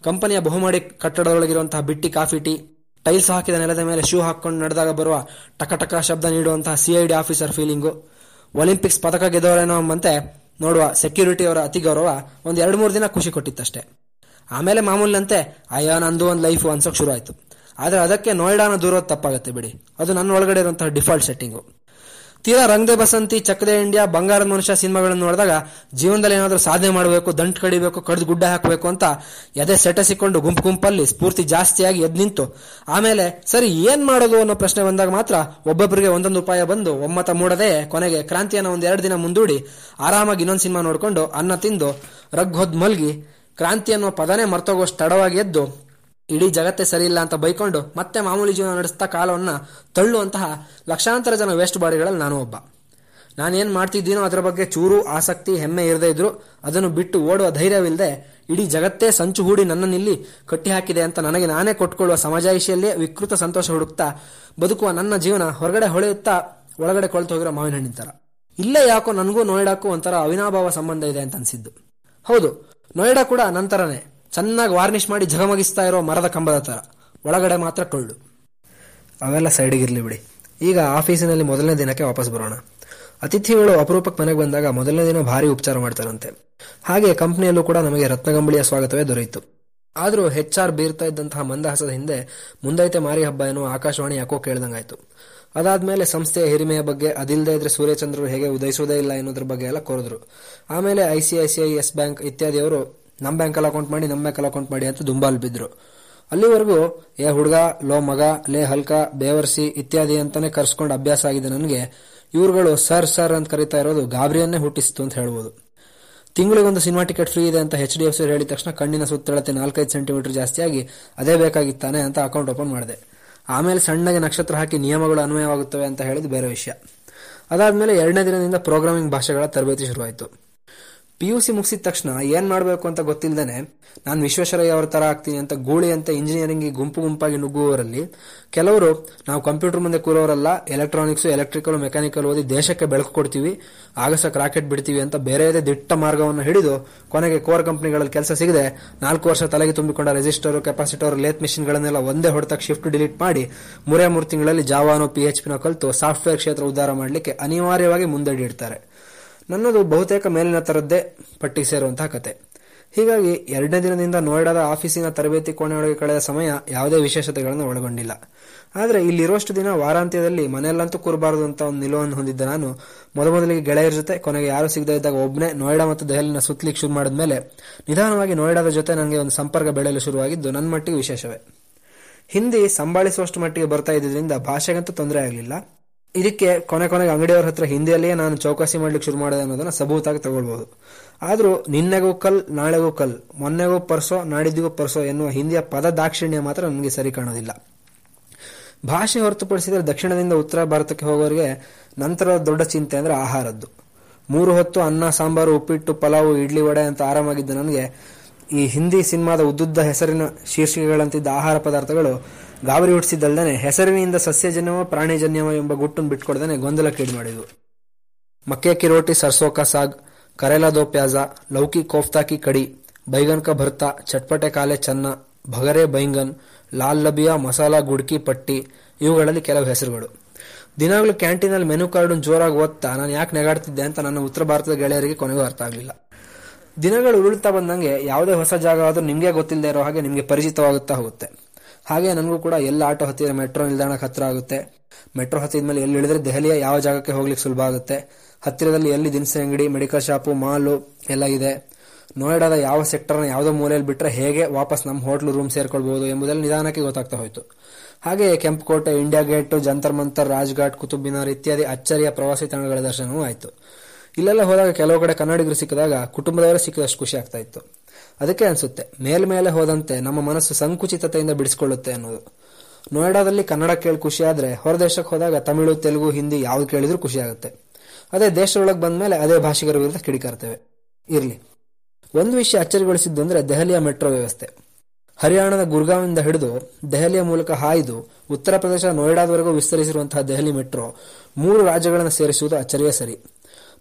ಕಂಪನಿಯ ಬಹುಮಾಡಿ ಕಟ್ಟಡದೊಳಗಿರುವಂತಹ ಬಿಟ್ಟಿ, ಕಾಫಿ, ಟೀ, ಟೈಲ್ಸ್ ಹಾಕಿದ ನೆಲದ ಮೇಲೆ ಶೂ ಹಾಕೊಂಡು ನಡೆದಾಗ ಬರುವ ಟಕ ಟಕ ಶಬ್ದ ನೀಡುವಂತಹ ಸಿಐಡಿ ಆಫೀಸರ್ ಫೀಲಿಂಗು. ಒಲಿಂಪಿಕ್ಸ್ ಪದಕ ಗೆದ್ದವರೇನೋ ಎಂಬಂತೆ ನೋಡುವ ಸೆಕ್ಯೂರಿಟಿ ಅವರ ಅತಿ ಗೌರವ ಒಂದು ಎರಡು ಮೂರು ದಿನ ಖುಷಿ ಕೊಟ್ಟಿತ್ತಷ್ಟೇ. ಆಮೇಲೆ ಮಾಮೂಲಿನಂತೆ, ಅಯ್ಯೋ, ನಂದು ಒಂದು ಲೈಫು ಅನ್ಸೋಕೆ ಶುರು ಆಯ್ತು ಆದ್ರೆ ಅದಕ್ಕೆ ನೋಯ್ಡಾನ ದೂರೋದು ತಪ್ಪಾಗುತ್ತೆ ಬಿಡಿ. ಅದು ನನ್ನ ಒಳಗಡೆ ಇರುವಂತಹ ಡಿಫಾಲ್ಟ್ ಸೆಟ್ಟಿಂಗು ತೀರಾ ರಂಗದೆ ಬಸಂತಿ, ಚಕ್ದೆ ಇಂಡಿಯಾ, ಬಂಗಾರದ ಮನುಷ್ಯ ಸಿನಿಮಾಗಳನ್ನು ನೋಡಿದಾಗ ಜೀವನದಲ್ಲಿ ಏನಾದರೂ ಸಾಧನೆ ಮಾಡಬೇಕು, ದಂಟ್ ಕಡಿಬೇಕು, ಕಡ್ದು ಗುಡ್ಡ ಹಾಕಬೇಕು ಅಂತ ಎದೆ ಸೆಟಸಿಕೊಂಡು ಗುಂಪು ಗುಂಪಲ್ಲಿ ಸ್ಫೂರ್ತಿ ಜಾಸ್ತಿಯಾಗಿ ಎದ್ ನಿಂತು. ಆಮೇಲೆ ಸರಿ, ಏನ್ ಮಾಡೋದು ಅನ್ನೋ ಪ್ರಶ್ನೆ ಬಂದಾಗ ಮಾತ್ರ ಒಬ್ಬೊಬ್ಬರಿಗೆ ಒಂದೊಂದು ಉಪಾಯ ಬಂದು ಒಮ್ಮತ ಮೂಡದೆ ಕೊನೆಗೆ ಕ್ರಾಂತಿಯನ್ನು ಒಂದೆರಡು ದಿನ ಮುಂದೂಡಿ ಆರಾಮಾಗಿ ಇನ್ನೊಂದು ಸಿನಿಮಾ ನೋಡಿಕೊಂಡು ಅನ್ನ ತಿಂದು ರಗ್ ಹೊದ್ ಮಲ್ಗಿ ಕ್ರಾಂತಿ ಅನ್ನೋ ಪದನೇ ಮರ್ತೋಗೋಷ್ಟು ತಡವಾಗಿ ಎದ್ದು ಇಡೀ ಜಗತ್ತೇ ಸರಿಯಿಲ್ಲ ಅಂತ ಬೈಕೊಂಡು ಮತ್ತೆ ಮಾಮೂಲಿ ಜೀವನ ನಡೆಸ್ತಾ ಕಾಲವನ್ನ ತಳ್ಳುವಂತಹ ಲಕ್ಷಾಂತರ ಜನ ವೇಸ್ಟ್ ಬಾಡಿಗಳಲ್ಲಿ ನಾನು ಒಬ್ಬ. ನಾನೇನ್ ಮಾಡ್ತಿದ್ದೀನೋ ಅದರ ಬಗ್ಗೆ ಚೂರು ಆಸಕ್ತಿ, ಹೆಮ್ಮೆ ಇರದೇ ಇದ್ರು. ಅದನ್ನು ಬಿಟ್ಟು ಓಡುವ ಧೈರ್ಯವಿಲ್ಲದೆ ಇಡೀ ಜಗತ್ತೇ ಸಂಚು ಹೂಡಿ ನನ್ನನ್ನಿಲ್ಲಿ ಕಟ್ಟಿ ಹಾಕಿದೆ ಅಂತ ನನಗೆ ನಾನೇ ಕೊಟ್ಕೊಳ್ಳುವ ಸಮಾಜಾಯಿಷಿಯಲ್ಲೇ ವಿಕೃತ ಸಂತೋಷ ಹುಡುಕ್ತಾ ಬದುಕುವ ನನ್ನ ಜೀವನ ಹೊರಗಡೆ ಹೊಳೆಯುತ್ತಾ ಒಳಗಡೆ ಕೊಳ್ತು ಹೋಗಿರೋ ಮಾವಿನ ಹಣ್ಣಿನ ತರ ಇಲ್ಲೇ ಯಾಕೋ ನನಗೂ ನೋಯ್ಡಾಕ್ಕೂ ಒಂಥರ ಅವಿನಾಭಾವ ಸಂಬಂಧ ಇದೆ ಅಂತ ಅನ್ಸಿದ್ದು. ಹೌದು, ನೋಯ್ಡಾ ಕೂಡ ನಂತರನೇ ಚೆನ್ನಾಗಿ ವಾರ್ನಿಷ್ ಮಾಡಿ ಝಗಮಗಿಸ್ತಾ ಇರೋ ಮರದ ಕಂಬದ ತರ. ಒಳಗಡೆ ಮಾತ್ರ ಕೊಳ್ಳು. ಅವೆಲ್ಲ ಸೈಡಿಗಿರ್ಲಿ ಬಿಡಿ. ಈಗ ಆಫೀಸಿನಲ್ಲಿ ಮೊದಲನೇ ದಿನಕ್ಕೆ ವಾಪಸ್ ಬರೋಣ. ಅತಿಥಿಗಳು ಅಪರೂಪಕ್ಕೆ ಮನೆಗೆ ಬಂದಾಗ ಮೊದಲನೇ ದಿನ ಭಾರಿ ಉಪಚಾರ ಮಾಡ್ತಾರಂತೆ. ಹಾಗೆ ಕಂಪ್ನಿಯಲ್ಲೂ ಕೂಡ ನಮಗೆ ರತ್ನಗಂಬಳಿಯ ಸ್ವಾಗತವೇ ದೊರೆಯಿತು. ಆದರೂ ಹೆಚ್ ಆರ್ ಬೀರ್ತಾ ಇದ್ದಂತಹ ಮಂದಹಾಸದ ಹಿಂದೆ ಮುಂದೈತೆ ಮಾರಿ ಹಬ್ಬ ಏನೋ ಆಕಾಶವಾಣಿ ಯಾಕೋ ಕೇಳ್ದಂಗಾಯ್ತು. ಅದಾದ್ಮೇಲೆ ಸಂಸ್ಥೆಯ ಹಿರಿಮೆಯ ಬಗ್ಗೆ ಅದಿಲ್ಲದೆ ಇದ್ರೆ ಸೂರ್ಯಚಂದ್ರರು ಹೇಗೆ ಉದಯಿಸುವುದೇ ಇಲ್ಲ ಎನ್ನುವುದ್ರ ಬಗ್ಗೆ ಎಲ್ಲ ಕೋರಿದ್ರು. ಆಮೇಲೆ ಐಸಿಐಸಿಐ ಎಸ್ ಬ್ಯಾಂಕ್ ಇತ್ಯಾದಿಯವರು ನಮ್ ಬ್ಯಾಂಕಲ್ಲಿ ಅಕೌಂಟ್ ಮಾಡಿ ನಮ್ಮ ಬ್ಯಾಂಕಲ್ಲಿ ಅಕೌಂಟ್ ಮಾಡಿ ಅಂತ ದುಂಬಾಲ್ ಬಿದ್ರು. ಅಲ್ಲಿವರೆಗೂ, ಏ ಹುಡುಗ, ಲೋ ಮಗ, ಲೇ ಹಲ್ಕ, ಬೇವರ್ಸಿ, ಇತ್ಯಾದಿ ಅಂತಾನೆ ಕರ್ಸ್ಕೊಂಡು ಅಭ್ಯಾಸ ಆಗಿದೆ ನನಗೆ. ಇವ್ರುಗಳು ಸರ್ ಸರ್ ಅಂತ ಕರೀತಾ ಇರೋದು ಗಾಬರಿಯನ್ನೇ ಹುಟ್ಟಿಸ್ತು ಅಂತ ಹೇಳ್ಬೋದು. ತಿಂಗಳಿಗೊಂದು ಸಿನಿಮಾ ಟಿಕೆಟ್ ಫ್ರೀ ಇದೆ ಅಂತ ಎಚ್ ಡಿ ಎಫ್ ಸಿ ಹೇಳಿದ ತಕ್ಷಣ ಕಣ್ಣಿನ ಸುತ್ತಳತೆ ನಾಲ್ಕೈದು ಸೆಂಟಿಮೀಟರ್ ಜಾಸ್ತಿಯಾಗಿ ಅದೇ ಬೇಕಾಗಿತ್ತಾನೆ ಅಂತ ಅಕೌಂಟ್ ಓಪನ್ ಮಾಡಿದೆ. ಆಮೇಲೆ ಸಣ್ಣಗೆ ನಕ್ಷತ್ರ ಹಾಕಿ ನಿಯಮಗಳು ಅನ್ವಯವಾಗುತ್ತವೆ ಅಂತ ಹೇಳಿದ ಬೇರೆ ವಿಷಯ. ಅದಾದ್ಮೇಲೆ ಎರಡನೇ ದಿನದಿಂದ ಪ್ರೋಗ್ರಾಮಿಂಗ್ ಭಾಷೆಗಳ ತರಬೇತಿ ಶುರುವಾಯಿತು. ಪಿ ಯು ಸಿ ಮುಗಿಸಿದ ತಕ್ಷಣ ಏನ್ ಮಾಡಬೇಕು ಅಂತ ಗೊತ್ತಿಲ್ಲದೆ ನಾನು ವಿಶ್ವೇಶ್ವರಯ್ಯ ಅವರ ತರ ಆಗ್ತೀನಿ ಅಂತ ಗೂಳಿ ಅಂತ ಇಂಜಿನಿಯರಿಂಗ್ ಗುಂಪು ಗುಂಪಾಗಿ ನುಗ್ಗುವವರಲ್ಲಿ ಕೆಲವರು ನಾವು ಕಂಪ್ಯೂಟರ್ ಮುಂದೆ ಕೂರೋರಲ್ಲ ಎಲೆಕ್ಟ್ರಾನಿಕ್ಸ್ ಎಲೆಕ್ಟ್ರಿಕಲ್ ಮೆಕ್ಯಾನಿಕಲ್ ಓದಿ ದೇಶಕ್ಕೆ ಬೆಳಕು ಕೊಡ್ತೀವಿ ಆಗಸಕ್ಕೆ ರಾಕೆಟ್ ಬಿಡ್ತೀವಿ ಅಂತ ಬೇರೆ ದಿಟ್ಟ ಮಾರ್ಗವನ್ನು ಹಿಡಿದು ಕೊನೆಗೆ ಕೋರ್ ಕಂಪನಿಗಳಲ್ಲಿ ಕೆಲಸ ಸಿಗದೆ ನಾಲ್ಕು ವರ್ಷ ತಲೆಗೆ ತುಂಬಿಕೊಂಡ ರೆಜಿಸ್ಟರ್ ಕೆಪಾಸಿಟರ್ ಲೇತ್ ಮಿಷಿನ್ಗಳನ್ನೆಲ್ಲ ಒಂದೇ ಹೊಡೆತಕ್ಕೆ ಶಿಫ್ಟ್ ಡಿಲೀಟ್ ಮಾಡಿ ಮೂರೇ ಮೂರು ತಿಂಗಳಲ್ಲಿ ಜಾವಾನೋ ಪಿ ಎಚ್ ಪಿನೋ ಕಲಿತು ಸಾಫ್ಟ್ವೇರ್ ಕ್ಷೇತ್ರ ಉದ್ಧಾರ ಮಾಡಲಿಕ್ಕೆ ಅನಿವಾರ್ಯವಾಗಿ ಮುಂದಡಿ ಇಡ್ತಾರೆ. ನನ್ನದು ಬಹುತೇಕ ಮೇಲಿನ ತರದ್ದೇ ಪಟ್ಟಿಗೆ ಸೇರುವಂತಹ ಕತೆ. ಹೀಗಾಗಿ ಎರಡನೇ ದಿನದಿಂದ ನೋಯ್ಡಾದ ಆಫೀಸಿನ ತರಬೇತಿ ಕೋಣೆಯೊಳಗೆ ಕಳೆದ ಸಮಯ ಯಾವುದೇ ವಿಶೇಷತೆಗಳನ್ನು ಒಳಗೊಂಡಿಲ್ಲ. ಆದರೆ ಇಲ್ಲಿರುವಷ್ಟು ದಿನ ವಾರಾಂತ್ಯದಲ್ಲಿ ಮನೆಯಲ್ಲಂತೂ ಕೂರಬಾರದು ಅಂತ ಒಂದು ನಿಲುವನ್ನು ಹೊಂದಿದ್ದ ನಾನು, ಮೊದಮೊದಲಿಗೆ ಗೆಳೆಯರ ಜೊತೆ ಕೊನೆಗೆ ಯಾರು ಸಿಗದೇ ಇದ್ದಾಗ ಒಬ್ಬನೇ ನೋಯ್ಡಾ ಮತ್ತು ದೆಹಲಿನ ಸುತ್ತಲಿಕ್ಕೆ ಶುರು ಮಾಡಿದ ಮೇಲೆ ನಿಧಾನವಾಗಿ ನೋಯ್ಡಾದ ಜೊತೆ ನನಗೆ ಒಂದು ಸಂಪರ್ಕ ಬೆಳೆಯಲು ಶುರುವಾಗಿದ್ದು ನನ್ನ ಮಟ್ಟಿಗೆ ವಿಶೇಷವೇ. ಹಿಂದಿ ಸಂಭಾಳಿಸುವಷ್ಟು ಮಟ್ಟಿಗೆ ಬರ್ತಾ ಇದ್ದಿದ್ದರಿಂದ ಭಾಷೆಗಂತೂ ತೊಂದರೆ ಆಗಲಿಲ್ಲ. ಇದಕ್ಕೆ ಕೊನೆ ಕೊನೆಗೆ ಅಂಗಡಿಯವರ ಹತ್ರ ಹಿಂದಿಯಲ್ಲಿಯೇ ನಾನು ಚೌಕಾಸಿ ಮಾಡ್ಲಿಕ್ಕೆ ಶುರು ಮಾಡಿದೆ ಅನ್ನೋದನ್ನ ಸಬೂತಾಗಿ ತಗೊಳ್ಬಹುದು. ಆದ್ರೂ ನಿನ್ನೆಗೂ ಕಲ್, ನಾಳೆಗೂ ಕಲ್, ಮೊನ್ನೆಗೂ ಪರ್ಸೋ, ನಾಡಿದ್ದಿಗೂ ಪರ್ಸೋ ಎನ್ನುವ ಹಿಂದಿಯ ಪದ ದಾಕ್ಷಿಣ್ಯ ಮಾತ್ರ ನನಗೆ ಸರಿ ಕಾಣೋದಿಲ್ಲ. ಭಾಷೆ ಹೊರತುಪಡಿಸಿದರೆ ದಕ್ಷಿಣದಿಂದ ಉತ್ತರ ಭಾರತಕ್ಕೆ ಹೋಗೋರಿಗೆ ನಂತರ ದೊಡ್ಡ ಚಿಂತೆ ಅಂದ್ರೆ ಆಹಾರದ್ದು. ಮೂರು ಹೊತ್ತು ಅನ್ನ, ಸಾಂಬಾರು, ಉಪ್ಪಿಟ್ಟು, ಪಲಾವು, ಇಡ್ಲಿ ವಡೆ ಅಂತ ಆರಾಮಾಗಿದ್ದ ನನಗೆ ಈ ಹಿಂದಿ ಸಿನಿಮಾದ ಉದ್ದುದ್ದ ಹೆಸರಿನ ಶೀರ್ಷಿಕೆಗಳಂತಿದ್ದ ಆಹಾರ ಪದಾರ್ಥಗಳು ಗಾಬರಿ ಹುಟ್ಟಿಸಿದ್ದಲ್ದೇನೆ ಹೆಸರಿನಿಂದ ಸಸ್ಯಜನ್ಯವ ಪ್ರಾಣಿಜನ್ಯವ ಎಂಬ ಗುಟ್ಟನ್ನು ಬಿಟ್ಕೊಡ್ದೇನೆ ಗೊಂದಲಕ್ಕೀಡು ಮಾಡಿದ್ವು ಮಕ್ಕೆ ಕಿರೋಟಿ ರೋಟಿ ಸರ್ಸೋ ಕಾ ಸಾಗ್, ಕರೇಲಾ ದೋ ಪ್ಯಾಜ, ಲೌಕಿ ಕೋಫ್ತಾ ಕಿ ಕಡಿ ಬೈಗನ್ ಕಾ ಭರ್ತಾ, ಚಟ್ಪಟೆ ಕಾಲೆ ಚನ್ನ, ಭಗರೆ ಬೈಂಗನ್, ಲಾಲ್ ಲಬಿಯಾ, ಮಸಾಲಾ ಗುಡ್ಕಿ ಪಟ್ಟಿ ಇವುಗಳಲ್ಲಿ ಕೆಲವು ಹೆಸರುಗಳು. ದಿನಾಗಲೂ ಕ್ಯಾಂಟೀನಲ್ಲಿ ಮೆನು ಕಾರ್ಡ್ ಜೋರಾಗಿ ಓದ್ತಾ ನಾನು ಯಾಕೆ ನೆಗಾಡ್ತಿದ್ದೆ ಅಂತ ನನ್ನ ಉತ್ತರ ಭಾರತದ ಗೆಳೆಯರಿಗೆ ಕೊನೆಗೂ ಅರ್ಥ ಆಗಲಿಲ್ಲ. ದಿನಗಳು ಉರುಳ್ತಾ ಬಂದಂಗೆ ಯಾವುದೇ ಹೊಸ ಜಾಗ ಆದರೂ ನಿಮಗೆ ಗೊತ್ತಿಲ್ಲದೆ ಇರೋ ಹಾಗೆ ನಿಮಗೆ ಪರಿಚಿತವಾಗುತ್ತಾ ಹೋಗುತ್ತೆ. ಹಾಗೆ ನನಗೂ ಕೂಡ ಎಲ್ಲ ಆಟೋ ಹತ್ತಿದ್ರೆ ಮೆಟ್ರೋ ನಿಲ್ದಾಣಕ್ಕೆ ಹತ್ತಿರ ಆಗುತ್ತೆ. ಮೆಟ್ರೋ ಹತ್ತಿದ ಮೇಲೆ ಎಲ್ಲಿ ಇಳಿದ್ರೆ ದೆಹಲಿಯ ಯಾವ ಜಾಗಕ್ಕೆ ಹೋಗ್ಲಿಕ್ಕೆ ಸುಲಭ ಆಗುತ್ತೆ. ಹತ್ತಿರದಲ್ಲಿ ಎಲ್ಲಿ ದಿನಸಿ ಅಂಗಡಿ, ಮೆಡಿಕಲ್ ಶಾಪು, ಮಾಲು ಎಲ್ಲ ಇದೆ. ನೋಯ್ಡಾದ ಯಾವ ಸೆಕ್ಟರ್ನ ಯಾವುದೋ ಮೂಲೆಯಲ್ಲಿ ಬಿಟ್ರೆ ಹೇಗೆ ವಾಪಸ್ ನಮ್ಮ ಹೋಟ್ಲು ರೂಮ್ ಸೇರ್ಕೊಳ್ಬಹುದು ಎಂಬುದೆಲ್ಲ ನಿಧಾನಕ್ಕೆ ಗೊತ್ತಾಗ್ತಾ ಹೋಯ್ತು. ಹಾಗೆ ಕೆಂಪುಕೋಟೆ ಇಂಡಿಯಾ ಗೇಟ್ ಜಂತರ್ ಮಂತರ್, ರಾಜ್ಘಾಟ್ ಕುತುಬ್ ಮಿನಾರ್ ಇತ್ಯಾದಿ ಅಚ್ಚರಿಯ ಪ್ರವಾಸಿ ತಾಣಗಳ ದರ್ಶನವೂ ಆಯಿತು. ಇಲ್ಲೆಲ್ಲ ಹೋದಾಗ ಕೆಲವು ಕಡೆ ಕನ್ನಡಿಗರು ಸಿಕ್ಕಿದಾಗ ಕುಟುಂಬದವರೇ ಸಿಕ್ಕಿದಷ್ಟು ಖುಷಿ ಆಗ್ತಾ ಇತ್ತು. ಅದಕ್ಕೆ ಅನ್ಸುತ್ತೆ ಮೇಲ್ಮೇಲೆ ಹೋದಂತೆ ನಮ್ಮ ಮನಸ್ಸು ಸಂಕುಚಿತತೆಯಿಂದ ಬಿಡಿಸಿಕೊಳ್ಳುತ್ತೆ ಅನ್ನೋದು. ನೋಯ್ಡಾದಲ್ಲಿ ಕನ್ನಡ ಕೇಳಿ ಖುಷಿ ಆದ್ರೆ ಹೊರದೇಶಕ್ಕೆ ಹೋದಾಗ ತಮಿಳು, ತೆಲುಗು, ಹಿಂದಿ ಯಾವ್ದು ಕೇಳಿದ್ರು ಖುಷಿ ಆಗುತ್ತೆ. ಅದೇ ದೇಶದೊಳಗೆ ಬಂದ್ಮೇಲೆ ಅದೇ ಭಾಷಿಗರ ವಿರುದ್ಧ ಕಿಡಿಕಾರ್ತೇವೆ. ಇರ್ಲಿ. ಒಂದು ವಿಷಯ ಅಚ್ಚರಿಗೊಳಿಸಿದ್ದು ಅಂದ್ರೆ ದೆಹಲಿಯ ಮೆಟ್ರೋ ವ್ಯವಸ್ಥೆ. ಹರಿಯಾಣದ ಗುರ್ಗಾವಿಂದ ಹಿಡಿದು ದೆಹಲಿಯ ಮೂಲಕ ಹಾಯ್ದು ಉತ್ತರ ಪ್ರದೇಶ ನೋಯ್ಡಾದವರೆಗೂ ವಿಸ್ತರಿಸಿರುವಂತಹ ದೆಹಲಿ ಮೆಟ್ರೋ ಮೂರು ರಾಜ್ಯಗಳನ್ನು ಸೇರಿಸುವುದು ಅಚ್ಚರಿಯೇ ಸರಿ.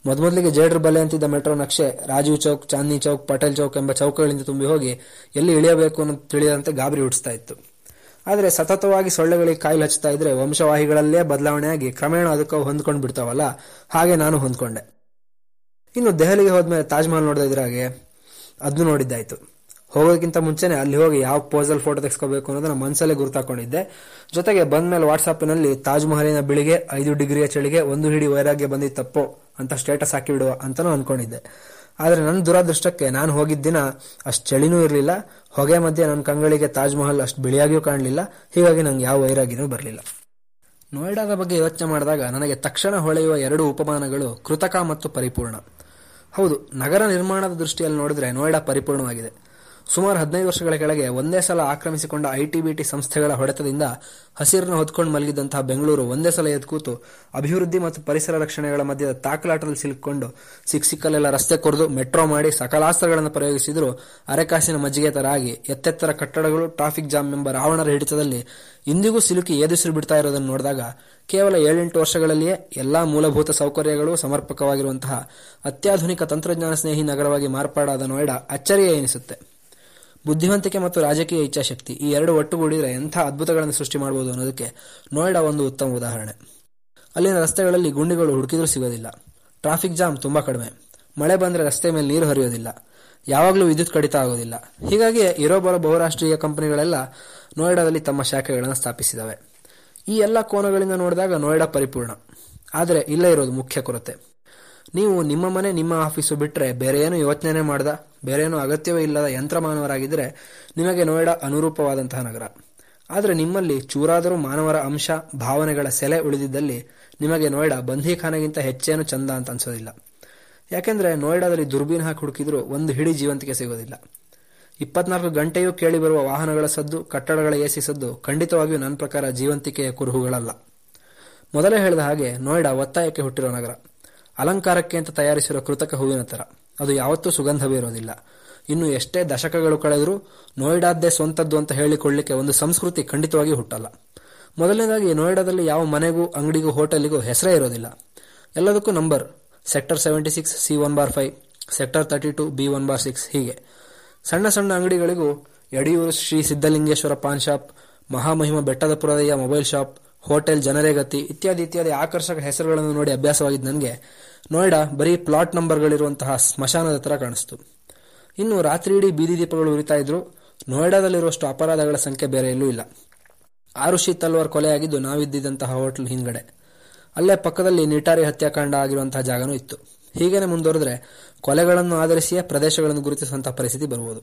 ಮೊದಮೊದಲಿಗೆ ಜೇಡ್ರ ಬಲೆ ಅಂತಿದ್ದ ಮೆಟ್ರೋ ನಕ್ಷೆ, ರಾಜೀವ್ ಚೌಕ್, ಚಾಂದಿನಿ ಚೌಕ್, ಪಟೇಲ್ ಚೌಕ್ ಎಂಬ ಚೌಕಗಳಿಂದ ತುಂಬಿ ಹೋಗಿ ಎಲ್ಲಿ ಇಳಿಯಬೇಕು ಅನ್ನೋದು ತಿಳಿಯದಂತೆ ಗಾಬರಿ ಹುಟ್ಟಿಸ್ತಾ ಇತ್ತು. ಆದರೆ ಸತತವಾಗಿ ಸೊಳ್ಳೆಗಳಿಗೆ ಕಾಯಿಲೆ ಹಚ್ಚುತ್ತಾ ಇದ್ರೆ ವಂಶವಾಹಿಗಳಲ್ಲೇ ಬದಲಾವಣೆಯಾಗಿ ಕ್ರಮೇಣ ಅದಕ್ಕೆ ಹೊಂದ್ಕೊಂಡು ಬಿಡ್ತಾವಲ್ಲ, ಹಾಗೆ ನಾನು ಹೊಂದ್ಕೊಂಡೆ. ಇನ್ನು ದೆಹಲಿಗೆ ಹೋದ್ಮೇಲೆ ತಾಜ್ಮಹಲ್ ಮಹಲ್ ನೋಡದ ಇದ್ರಾಗೆ ಅದನ್ನು ನೋಡಿದ್ದಾಯ್ತು. ಹೋಗೋದಕ್ಕಿಂತ ಮುಂಚೆನೆ ಅಲ್ಲಿ ಹೋಗಿ ಯಾವ ಪೋಸಲ್ ಫೋಟೋ ತೆಗೆಸ್ಕೋಬೇಕು ಅನ್ನೋದನ್ನ ಮನಸ್ಸಲ್ಲೇ ಗುರುತಾಕೊಂಡಿದ್ದೆ. ಜೊತೆಗೆ ಬಂದ ಮೇಲೆ ವಾಟ್ಸಾಪ್ನಲ್ಲಿ ತಾಜ್ ಮಹಲಿನ ಬೆಳಿಗ್ಗೆ ಐದು ಡಿಗ್ರಿಯ ಚಳಿಗೆ ಒಂದು ಹಿಡಿ ವೈರಾಗ್ಯ ಬಂದಿತ್ತಪ್ಪೋ ಅಂತ ಸ್ಟೇಟಸ್ ಹಾಕಿ ಬಿಡುವ ಅಂತಾನೂ ಅನ್ಕೊಂಡಿದ್ದೆ. ಆದ್ರೆ ನನ್ನ ದುರಾದೃಷ್ಟಕ್ಕೆ ನಾನು ಹೋಗಿದ್ದ ದಿನ ಅಷ್ಟು ಚಳಿನೂ ಇರಲಿಲ್ಲ, ಹೊಗೆ ಮಧ್ಯೆ ನನ್ನ ಕಂಗಳಿಗೆ ತಾಜ್ ಮಹಲ್ ಅಷ್ಟು ಬಿಳಿಯಾಗಿಯೂ ಕಾಣಲಿಲ್ಲ, ಹೀಗಾಗಿ ನಂಗೆ ಯಾವ ವೈರಾಗ್ಯನೂ ಬರಲಿಲ್ಲ. ನೋಯ್ಡಾದ ಬಗ್ಗೆ ಯೋಚನೆ ಮಾಡಿದಾಗ ನನಗೆ ತಕ್ಷಣ ಹೊಳೆಯುವ ಎರಡು ಉಪಮಾನಗಳು ಕೃತಕ ಮತ್ತು ಪರಿಪೂರ್ಣ. ಹೌದು, ನಗರ ನಿರ್ಮಾಣದ ದೃಷ್ಟಿಯಲ್ಲಿ ನೋಡಿದ್ರೆ ನೋಯ್ಡಾ ಪರಿಪೂರ್ಣವಾಗಿದೆ. ಸುಮಾರು ಹದಿನೈದು ವರ್ಷಗಳ ಕೆಳಗೆ ಒಂದೇ ಸಲ ಆಕ್ರಮಿಸಿಕೊಂಡ ಐಟಿ ಬಿಟಿ ಸಂಸ್ಥೆಗಳ ಹೊಡೆತದಿಂದ ಹಸಿರನ್ನು ಹೊತ್ಕೊಂಡು ಮಲಗಿದಂತಹ ಬೆಂಗಳೂರು ಒಂದೇ ಸಲ ಎದ್ಕೂತು ಅಭಿವೃದ್ಧಿ ಮತ್ತು ಪರಿಸರ ರಕ್ಷಣೆಗಳ ಮಧ್ಯದ ತಾಕಲಾಟದಲ್ಲಿ ಸಿಲುಕೊಂಡು ಸಿಕ್ಕ ಸಿಕ್ಕಲ್ಲೆಲ್ಲ ರಸ್ತೆ ಕೊರೆದು ಮೆಟ್ರೋ ಮಾಡಿ ಸಕಲಾಸ್ತ್ರಗಳನ್ನು ಪ್ರಯೋಗಿಸಿದ್ರು ಅರೆಕಾಸಿನ ಮಜ್ಜಿಗೆ ತರ ಎತ್ತೆತ್ತರ ಕಟ್ಟಡಗಳು, ಟ್ರಾಫಿಕ್ ಜಾಮ್ ಎಂಬ ರಾವಣರ ಹಿಡಿತದಲ್ಲಿ ಇಂದಿಗೂ ಸಿಲುಕಿ ಏದುಸಿರು ಬಿಡ್ತಾ ಇರೋದನ್ನು ನೋಡಿದಾಗ ಕೇವಲ ಏಳೆಂಟು ವರ್ಷಗಳಲ್ಲಿಯೇ ಎಲ್ಲಾ ಮೂಲಭೂತ ಸೌಕರ್ಯಗಳು ಸಮರ್ಪಕವಾಗಿರುವಂತಹ ಅತ್ಯಾಧುನಿಕ ತಂತ್ರಜ್ಞಾನ ಸ್ನೇಹಿ ನಗರವಾಗಿ ಮಾರ್ಪಾಡಾದ ನೋಯ್ಡಾ ಅಚ್ಚರಿಯೇ ಎನಿಸುತ್ತೆ. ಬುದ್ಧಿವಂತಿಕೆ ಮತ್ತು ರಾಜಕೀಯ ಇಚ್ಛಾಶಕ್ತಿ ಈ ಎರಡು ಒಟ್ಟುಗೂಡಿದರೆ ಎಂಥ ಅದ್ಭುತಗಳನ್ನು ಸೃಷ್ಟಿ ಮಾಡಬಹುದು ಅನ್ನೋದಕ್ಕೆ ನೋಯ್ಡಾ ಒಂದು ಉತ್ತಮ ಉದಾಹರಣೆ. ಅಲ್ಲಿನ ರಸ್ತೆಗಳಲ್ಲಿ ಗುಂಡಿಗಳು ಹುಡುಕಿದ್ರೂ ಸಿಗೋದಿಲ್ಲ. ಟ್ರಾಫಿಕ್ ಜಾಮ್ ತುಂಬಾ ಕಡಿಮೆ. ಮಳೆ ಬಂದ್ರೆ ರಸ್ತೆ ಮೇಲೆ ನೀರು ಹರಿಯೋದಿಲ್ಲ. ಯಾವಾಗಲೂ ವಿದ್ಯುತ್ ಕಡಿತ ಆಗೋದಿಲ್ಲ. ಹೀಗಾಗಿ ಇರೋ ಬರೋ ಬಹುರಾಷ್ಟ್ರೀಯ ಕಂಪನಿಗಳೆಲ್ಲ ನೋಯ್ಡಾದಲ್ಲಿ ತಮ್ಮ ಶಾಖೆಗಳನ್ನು ಸ್ಥಾಪಿಸಿದವೆ. ಈ ಎಲ್ಲ ಕೋನಗಳಿಂದ ನೋಡಿದಾಗ ನೋಯ್ಡಾ ಪರಿಪೂರ್ಣ. ಆದರೆ ಇಲ್ಲೇ ಇರೋದು ಮುಖ್ಯ ಕೊರತೆ. ನೀವು ನಿಮ್ಮ ಮನೆ, ನಿಮ್ಮ ಆಫೀಸು ಬಿಟ್ಟರೆ ಬೇರೆ ಏನು ಯೋಚನೆ ಮಾಡದ, ಬೇರೆ ಏನು ಅಗತ್ಯವೇ ಇಲ್ಲದ ಯಂತ್ರ ಮಾನವರಾಗಿದ್ದರೆ ನಿಮಗೆ ನೋಯ್ಡಾ ಅನುರೂಪವಾದಂತಹ ನಗರ. ಆದರೆ ನಿಮ್ಮಲ್ಲಿ ಚೂರಾದರೂ ಮಾನವರ ಅಂಶ, ಭಾವನೆಗಳ ಸೆಲೆ ಉಳಿದಿದ್ದಲ್ಲಿ ನಿಮಗೆ ನೋಯ್ಡಾ ಬಂಧೀಖಾನೆಗಿಂತ ಹೆಚ್ಚೇನು ಚಂದ ಅಂತ ಅನ್ಸೋದಿಲ್ಲ. ಯಾಕೆಂದ್ರೆ ನೋಯ್ಡಾದಲ್ಲಿ ದುರ್ಬೀನ್ ಹಾಕಿ ಹುಡುಕಿದ್ರು ಒಂದು ಹಿಡಿ ಜೀವಂತಿಕೆ ಸಿಗೋದಿಲ್ಲ. ಇಪ್ಪತ್ನಾಲ್ಕು ಗಂಟೆಯೂ ಕೇಳಿ ಬರುವ ವಾಹನಗಳ ಸದ್ದು, ಕಟ್ಟಡಗಳ ಎಸಿ ಸದ್ದು ಖಂಡಿತವಾಗಿಯೂ ನನ್ನ ಪ್ರಕಾರ ಜೀವಂತಿಕೆಯ ಕುರುಹುಗಳಲ್ಲ. ಮೊದಲೇ ಹೇಳಿದ ಹಾಗೆ ನೋಯ್ಡಾ ಒತ್ತಾಯಕ್ಕೆ ಹುಟ್ಟಿರೋ ನಗರ. ಅಲಂಕಾರಕ್ಕೆ ಅಂತ ತಯಾರಿಸಿರೋ ಕೃತಕ ಹೂವಿನ ತರ. ಅದು ಯಾವತ್ತೂ ಸುಗಂಧವೇ ಇರೋದಿಲ್ಲ. ಇನ್ನು ಎಷ್ಟೇ ದಶಕಗಳು ಕಳೆದರೂ ನೋಯ್ಡಾದ್ದೇ ಸ್ವಂತದ್ದು ಅಂತ ಹೇಳಿಕೊಳ್ಳಿಕ್ಕೆ ಒಂದು ಸಂಸ್ಕೃತಿ ಖಂಡಿತವಾಗಿ ಹುಟ್ಟಲ್ಲ. ಮೊದಲನೇದಾಗಿ ನೋಯ್ಡಾದಲ್ಲಿ ಯಾವ ಮನೆಗೂ, ಅಂಗಡಿಗೂ, ಹೋಟೆಲಿಗೂ ಹೆಸರೇ ಇರೋದಿಲ್ಲ. ಎಲ್ಲದಕ್ಕೂ number. Sector seventy six, C one bar five, sector thirty two, B one bar six, ಹೀಗೆ. ಸಣ್ಣ ಸಣ್ಣ ಅಂಗಡಿಗಳಿಗೂ ಯಡಿಯೂರು ಶ್ರೀ ಸಿದ್ದಲಿಂಗೇಶ್ವರ ಪಾನ್ ಶಾಪ್, ಮಹಾಮಹಿಮ ಬೆಟ್ಟದಪುರದಯ್ಯ ಮೊಬೈಲ್ ಶಾಪ್ ಹೋಟೆಲ್ ಜನರೇಗತಿ ಇತ್ಯಾದಿ ಇತ್ಯಾದಿ ಆಕರ್ಷಕ ಹೆಸರುಗಳನ್ನು ನೋಡಿ ಅಭ್ಯಾಸವಾಗಿದ್ದ ನನಗೆ, ನೋಯ್ಡಾ, ಬರೀ ಪ್ಲಾಟ್ ನಂಬರ್ಗಳಿರುವಂತಹ ಸ್ಮಶಾನದ ತರ ಕಾಣಿಸ್ತು. ಇನ್ನು ರಾತ್ರಿ ಇಡೀ ಬೀದಿ ದೀಪಗಳು ಉರಿತಾ ಇದ್ರು, ನೋಯ್ಡಾದಲ್ಲಿರುವಷ್ಟು ಅಪರಾಧಗಳ ಸಂಖ್ಯೆ ಬೇರೆ ಎಲ್ಲೂ ಇಲ್ಲ. ಆರುಷಿ ತಲ್ವಾರ್ ಕೊಲೆಯಾಗಿದ್ದು ನಾವಿದ್ದಂತಹ ಹೋಟೆಲ್ ಹಿಂದ್ಗಡೆ. ಅಲ್ಲೇ ಪಕ್ಕದಲ್ಲಿ ನಿಟಾರಿ ಹತ್ಯಾಕಾಂಡ ಆಗಿರುವಂತಹ ಜಾಗನೂ ಇತ್ತು. ಹೀಗೇನೆ ಮುಂದುವರೆದ್ರೆ ಕೊಲೆಗಳನ್ನು ಆಧರಿಸಿಯೇ ಪ್ರದೇಶಗಳನ್ನು ಗುರುತಿಸುವಂತಹ ಪರಿಸ್ಥಿತಿ ಬರುವುದು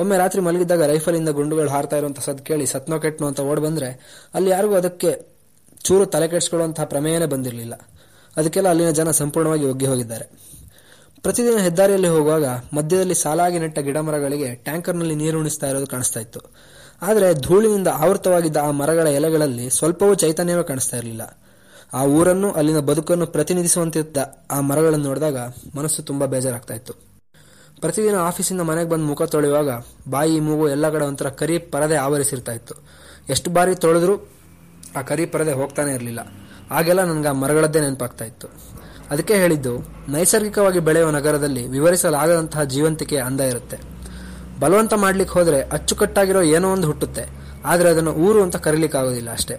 ಒಮ್ಮೆ ರಾತ್ರಿ ಮಲಗಿದ್ದಾಗ ರೈಫಲಿಂದ ಗುಂಡುಗಳು ಹಾರ್ತಾ ಇರುವಂತಹ ಸದ್ ಕೇಳಿ ಸತ್ನೋ ಕೆಟ್ನೋ ಅಂತ ಓಡ್ ಬಂದ್ರೆ ಅಲ್ಲಿ ಯಾರಿಗೂ ಅದಕ್ಕೆ ಚೂರು ತಲೆ ಕೆಡಿಸ್ಕೊಳ್ಳುವಂತಹ ಪ್ರಮೇಯನೇ ಬಂದಿರಲಿಲ್ಲ. ಅದಕ್ಕೆಲ್ಲ ಅಲ್ಲಿನ ಜನ ಸಂಪೂರ್ಣವಾಗಿ ಒಗ್ಗಿ ಹೋಗಿದ್ದಾರೆ. ಪ್ರತಿದಿನ ಹೆದ್ದಾರಿಯಲ್ಲಿ ಹೋಗುವಾಗ ಮಧ್ಯದಲ್ಲಿ ಸಾಲಾಗಿ ನೆಟ್ಟ ಗಿಡಮರಗಳಿಗೆ ಟ್ಯಾಂಕರ್ನಲ್ಲಿ ನೀರು ಉಣಿಸ್ತಾ ಇರೋದು ಕಾಣಿಸ್ತಾ ಇತ್ತು. ಆದರೆ ಧೂಳಿನಿಂದ ಆವೃತವಾಗಿದ್ದ ಆ ಮರಗಳ ಎಲೆಗಳಲ್ಲಿ ಸ್ವಲ್ಪವೂ ಚೈತನ್ಯವೇ ಕಾಣಿಸ್ತಾ ಇರಲಿಲ್ಲ. ಆ ಊರನ್ನು, ಅಲ್ಲಿನ ಬದುಕನ್ನು ಪ್ರತಿನಿಧಿಸುವಂತಿದ್ದ ಆ ಮರಗಳನ್ನು ನೋಡಿದಾಗ ಮನಸ್ಸು ತುಂಬಾ ಬೇಜಾರಾಗ್ತಾ ಇತ್ತು. ಪ್ರತಿದಿನ ಆಫೀಸಿಂದ ಮನೆಗೆ ಬಂದು ಮುಖ ತೊಳೆಯುವಾಗ ಬಾಯಿ ಮೂಗು ಎಲ್ಲ ಕಡೆ ಒಂಥರ ಕರಿ ಪರದೆ ಆವರಿಸಿರ್ತಾ ಇತ್ತು. ಎಷ್ಟು ಬಾರಿ ತೊಳೆದ್ರೂ ಆ ಕರಿ ಪರದೆ ಹೋಗ್ತಾನೆ ಇರಲಿಲ್ಲ. ಆಗೆಲ್ಲ ನನಗೆ ಆ ಮರಗಳದ್ದೇ ನೆನಪಾಗ್ತಾ ಇತ್ತು. ಅದಕ್ಕೆ ಹೇಳಿದ್ದು, ನೈಸರ್ಗಿಕವಾಗಿ ಬೆಳೆಯುವ ನಗರದಲ್ಲಿ ವಿವರಿಸಲಾಗದಂತಹ ಜೀವಂತಿಕೆ ಅಂದ ಇರುತ್ತೆ. ಬಲವಂತ ಮಾಡ್ಲಿಕ್ಕೆ ಹೋದ್ರೆ ಅಚ್ಚುಕಟ್ಟಾಗಿರೋ ಏನೋ ಒಂದು ಹುಟ್ಟುತ್ತೆ. ಆದರೆ ಅದನ್ನು ಊರು ಅಂತ ಕರೀಲಿಕ್ಕಾಗೋದಿಲ್ಲ ಅಷ್ಟೇ.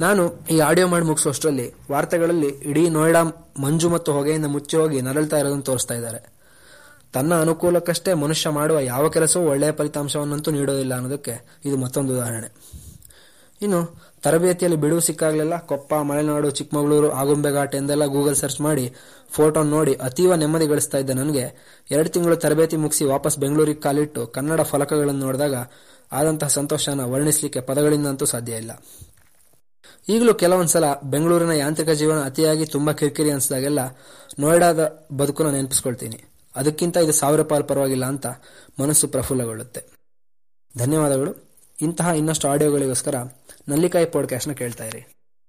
ನಾನು ಈ ಆಡಿಯೋ ಮಾಡಿ ಮುಗಿಸುವಷ್ಟರಲ್ಲಿ ವಾರ್ತೆಗಳಲ್ಲಿ ಇಡೀ ನೋಯ್ಡಾ, ಮಂಜು ಮತ್ತು ಹೊಗೆಯಿಂದ ಮುಚ್ಚಿ ಹೋಗಿ ನರಳ್ತಾ ಇರೋದನ್ನು ತೋರಿಸ್ತಾ ಇದ್ದಾರೆ. ತನ್ನ ಅನುಕೂಲಕ್ಕಷ್ಟೇ ಮನುಷ್ಯ ಮಾಡುವ ಯಾವ ಕೆಲಸವೂ ಒಳ್ಳೆಯ ಫಲಿತಾಂಶವನ್ನಂತೂ ನೀಡೋದಿಲ್ಲ ಅನ್ನೋದಕ್ಕೆ ಇದು ಮತ್ತೊಂದು ಉದಾಹರಣೆ. ಇನ್ನು, ತರಬೇತಿಯಲ್ಲಿ ಬಿಡುವು ಸಿಕ್ಕಾಗಲೆಲ್ಲ. ಕೊಪ್ಪ, ಮಲೆನಾಡು, ಚಿಕ್ಕಮಗಳೂರು ಆಗುಂಬೆ ಘಾಟ್ ಎಂದೆಲ್ಲ ಗೂಗಲ್ ಸರ್ಚ್ ಮಾಡಿ, ಫೋಟೋ ನೋಡಿ ಅತೀವ ನೆಮ್ಮದಿ ಗಳಿಸ್ತಾ ಇದ್ದ ನನಗೆ. ಎರಡು ತಿಂಗಳು ತರಬೇತಿ ಮುಗಿಸಿ ವಾಪಸ್ ಬೆಂಗಳೂರಿಗೆ ಕಾಲಿಟ್ಟು ಕನ್ನಡ ಫಲಕಗಳನ್ನು ನೋಡಿದಾಗ ಆದಂತಹ ಸಂತೋಷನ ವರ್ಣಿಸಲಿಕ್ಕೆ ಪದಗಳಿಂದಂತೂ ಸಾಧ್ಯ ಇಲ್ಲ. ಈಗಲೂ ಕೆಲವೊಂದ್ಸಲ ಬೆಂಗಳೂರಿನ ಯಾಂತ್ರಿಕ ಜೀವನ ಅತಿಯಾಗಿ ತುಂಬಾ ಕಿರಿಕಿರಿ ಅನಿಸಿದಾಗೆಲ್ಲ ನೋಯ್ಡಾದ ಬದುಕನ್ನು ನೆನಪಿಸ್ಕೊಳ್ತೀನಿ. ಅದಕ್ಕಿಂತ ಇದು ಸಾವಿರ ಪಾಲು ಪರವಾಗಿಲ್ಲ ಅಂತ ಮನಸ್ಸು ಪ್ರಫುಲ್ಲಗೊಳ್ಳುತ್ತೆ. ಧನ್ಯವಾದಗಳು. ಇಂತಹ ಇನ್ನಷ್ಟು ಆಡಿಯೋಗಳಿಗೋಸ್ಕರ ನಲ್ಲಿಕಾಯಿ ಪಾಡ್ಕಾಸ್ಟ್ನ ಕೇಳ್ತಾ ಇರಿ.